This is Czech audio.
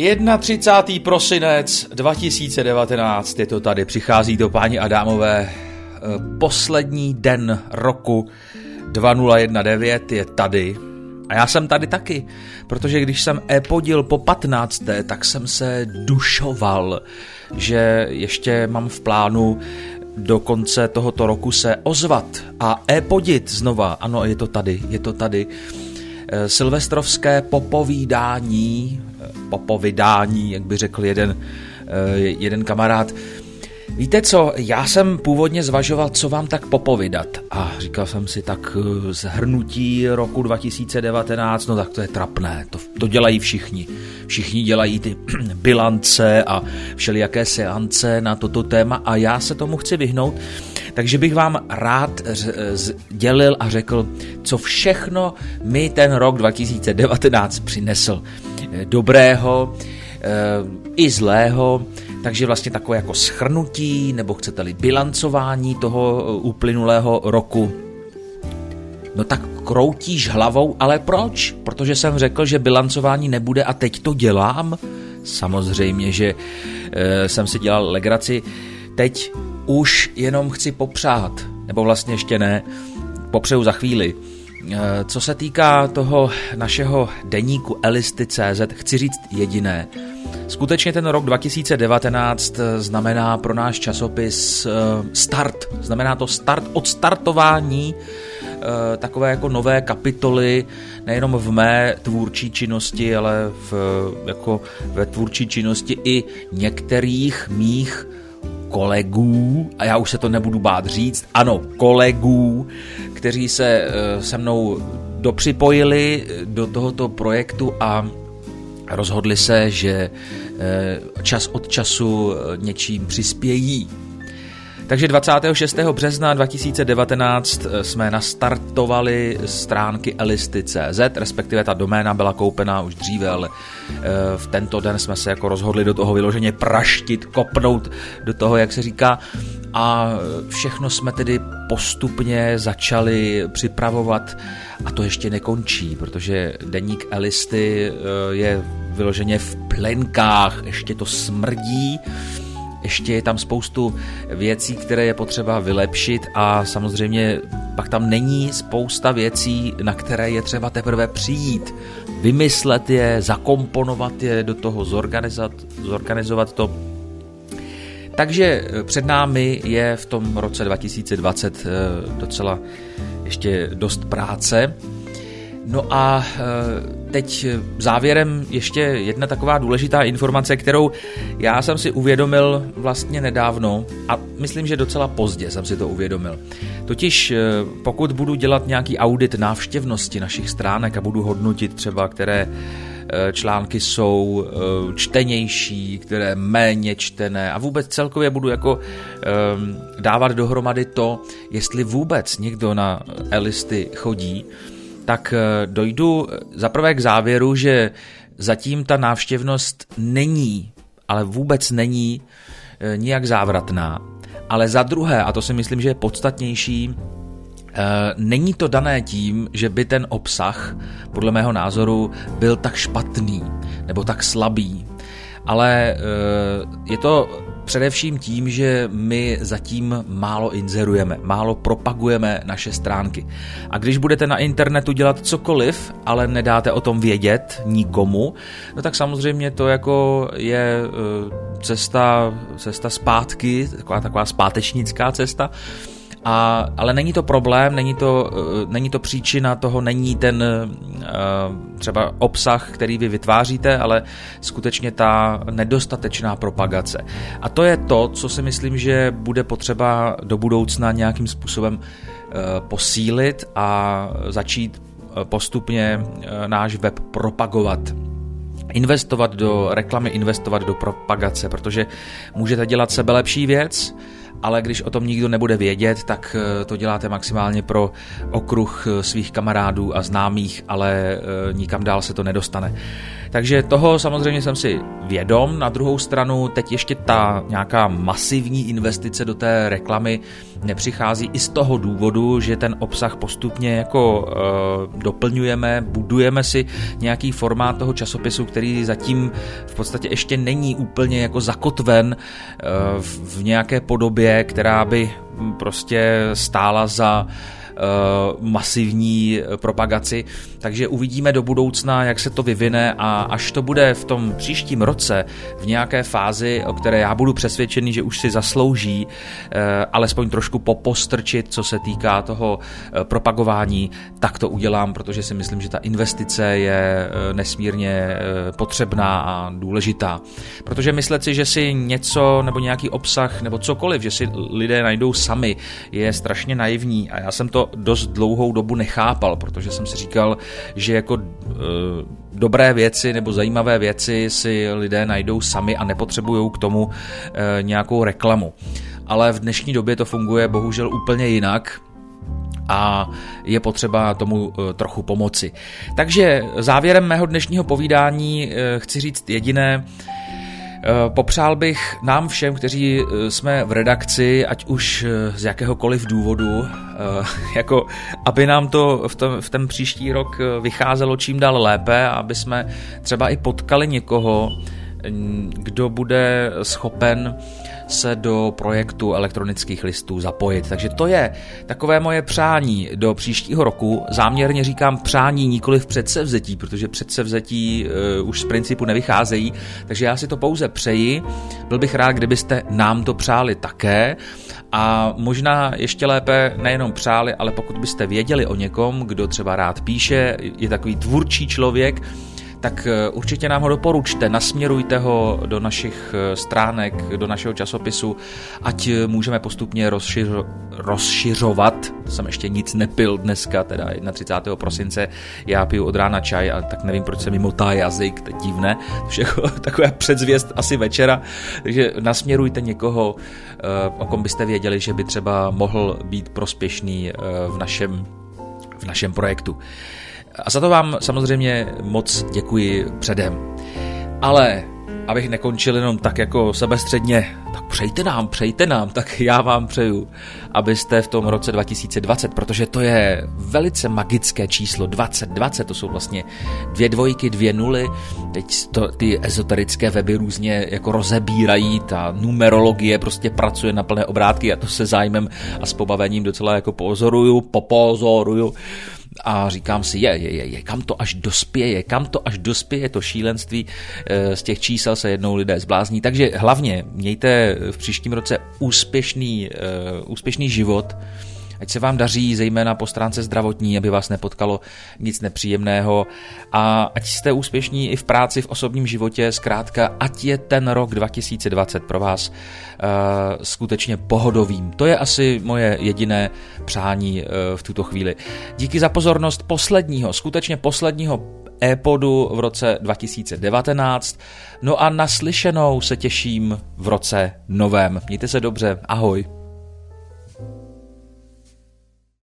31. prosinec 2019, je to tady, přichází to paní Adámové, eh, poslední den roku 2019 je tady. A já jsem tady taky, protože když jsem e-podil po 15. tak jsem se dušoval, že ještě mám v plánu do konce tohoto roku se ozvat a e-podit znova. Ano, je to tady, je to tady. Eh, silvestrovské popovídání popovidání, jak by řekl jeden, eh, jeden kamarád. Víte co, já jsem původně zvažoval, co vám tak popovidat a říkal jsem si, tak eh, zhrnutí roku 2019, no tak to je trapné, to, to dělají všichni. Všichni dělají ty bilance a všelijaké seance na toto téma a já se tomu chci vyhnout, takže bych vám rád dělil a řekl, co všechno mi ten rok 2019 přinesl dobrého eh, i zlého, takže vlastně takové jako schrnutí, nebo chcete-li bilancování toho eh, uplynulého roku. No tak kroutíš hlavou, ale proč? Protože jsem řekl, že bilancování nebude a teď to dělám. Samozřejmě, že jsem si dělal legraci. Teď už jenom chci popřát, nebo vlastně ještě ne, popřeju za chvíli. Eh, co se týká toho našeho deníku Elisty.cz, chci říct jediné. Skutečně ten rok 2019 eh, znamená pro náš časopis eh, start. Znamená to start od startování takové jako nové kapitoly, nejenom v mé tvůrčí činnosti, ale v, jako ve tvůrčí činnosti i některých mých kolegů, a já už se to nebudu bát říct, ano, kolegů, kteří se eh, se mnou dopřipojili do tohoto projektu a rozhodli se, že eh, čas od času eh, něčím přispějí. Takže 26. března 2019 jsme nastartovali stránky elisty.cz, respektive ta doména byla koupená už dříve, ale v tento den jsme se jako rozhodli do toho vyloženě praštit, kopnout do toho, jak se říká, a všechno jsme tedy postupně začali připravovat a to ještě nekončí, protože deník Elisty eh, je vyloženě v plenkách, ještě to smrdí, ještě je tam spoustu věcí, které je potřeba vylepšit a samozřejmě pak tam není spousta věcí, na které je třeba teprve přijít, vymyslet je, zakomponovat je do toho, zorganizovat, zorganizovat to takže eh, před námi je v tom roce 2020 eh, docela ještě dost práce. No a eh, teď závěrem ještě jedna taková důležitá informace, kterou já jsem si uvědomil vlastně nedávno a myslím, že docela pozdě jsem si to uvědomil. Totiž pokud budu dělat nějaký audit návštěvnosti našich stránek a budu hodnotit třeba, které Eh, články jsou eh, čtenější, které méně čtené a vůbec celkově budu jako dávat dohromady to, jestli vůbec někdo na e-listy chodí, tak eh, dojdu zaprvé k závěru, že zatím ta návštěvnost není, ale vůbec není nijak závratná. Ale za druhé, a to si myslím, že je podstatnější, Eh, není to dané tím, že by ten obsah, podle mého názoru, byl tak špatný nebo tak slabý, ale eh, je to především tím, že my zatím málo inzerujeme, málo propagujeme naše stránky. A když budete na internetu dělat cokoliv, ale nedáte o tom vědět nikomu, no tak samozřejmě to jako je eh, cesta, cesta zpátky, taková, taková zpátečnická cesta, a, ale není to problém, není to, uh, není to příčina toho, není ten uh, třeba obsah, který vy vytváříte, ale skutečně ta nedostatečná propagace. A to je to, co si myslím, že bude potřeba do budoucna nějakým způsobem uh, posílit a začít postupně náš web propagovat investovat do reklamy, investovat do propagace, protože můžete dělat sebe lepší věc, ale když o tom nikdo nebude vědět, tak eh, to děláte maximálně pro okruh eh, svých kamarádů a známých, ale eh, nikam dál se to nedostane. Takže toho samozřejmě jsem si vědom. Na druhou stranu teď ještě ta nějaká masivní investice do té reklamy nepřichází i z toho důvodu, že ten obsah postupně jako uh, doplňujeme, budujeme si nějaký formát toho časopisu, který zatím v podstatě ještě není úplně jako zakotven uh, v nějaké podobě, která by prostě stála za masivní propagaci, takže uvidíme do budoucna, jak se to vyvine a až to bude v tom příštím roce v nějaké fázi, o které já budu přesvědčený, že už si zaslouží eh, alespoň trošku popostrčit, co se týká toho eh, propagování, tak to udělám, protože si myslím, že ta investice je nesmírně potřebná a důležitá. Protože myslet si, že si něco nebo nějaký obsah nebo cokoliv, že si lidé najdou sami, je strašně naivní a já jsem to dost dlouhou dobu nechápal, protože jsem si říkal, že jako e, dobré věci nebo zajímavé věci si lidé najdou sami a nepotřebují k tomu e, nějakou reklamu. Ale v dnešní době to funguje bohužel úplně jinak a je potřeba tomu e, trochu pomoci. Takže závěrem mého dnešního povídání chci říct jediné, Eh, popřál bych nám všem, kteří eh, jsme v redakci, ať už eh, z jakéhokoliv důvodu, jako aby nám to v, tom, v ten příští rok vycházelo čím dál lépe, aby jsme třeba i potkali někoho, kdo bude schopen se do projektu elektronických listů zapojit. Takže to je takové moje přání do příštího roku. Záměrně říkám přání nikoli v předsevzetí, protože předsevzetí uh, už z principu nevycházejí, takže já si to pouze přeji. Byl bych rád, kdybyste nám to přáli také. A možná ještě lépe nejenom přáli, ale pokud byste věděli o někom, kdo třeba rád píše, je takový tvůrčí člověk, tak eh, určitě nám ho doporučte, nasměrujte ho do našich eh, stránek, do našeho časopisu, ať eh, můžeme postupně rozšiřo, rozšiřovat. Jsem ještě nic nepil dneska, teda 31. prosince, já piju od rána čaj a tak nevím, proč se mi motá jazyk, to je divné, je jako taková předzvěst asi večera, takže nasměrujte někoho, o kom byste věděli, že by třeba mohl být prospěšný v našem, v našem projektu. A za to vám samozřejmě moc děkuji předem. Ale abych nekončil jenom tak jako sebestředně, tak přejte nám, přejte nám, tak já vám přeju, abyste v tom roce 2020, protože to je velice magické číslo, 2020, to jsou vlastně dvě dvojky, dvě nuly, teď to, ty ezoterické weby různě jako rozebírají, ta numerologie prostě pracuje na plné obrátky a to se zájmem a s pobavením docela jako pozoruju, popozoruju a říkám si, je, je, je, kam to až dospěje, kam to až dospěje to šílenství, eh, z těch čísel se jednou lidé zblázní, takže hlavně mějte v příštím roce úspěšný, eh, úspěšný život, ať se vám daří, zejména po stránce zdravotní, aby vás nepotkalo nic nepříjemného a ať jste úspěšní i v práci, v osobním životě, zkrátka, ať je ten rok 2020 pro vás uh, skutečně pohodovým. To je asi moje jediné přání uh, v tuto chvíli. Díky za pozornost posledního, skutečně posledního e-podu v roce 2019. No a naslyšenou se těším v roce novém. Mějte se dobře, ahoj.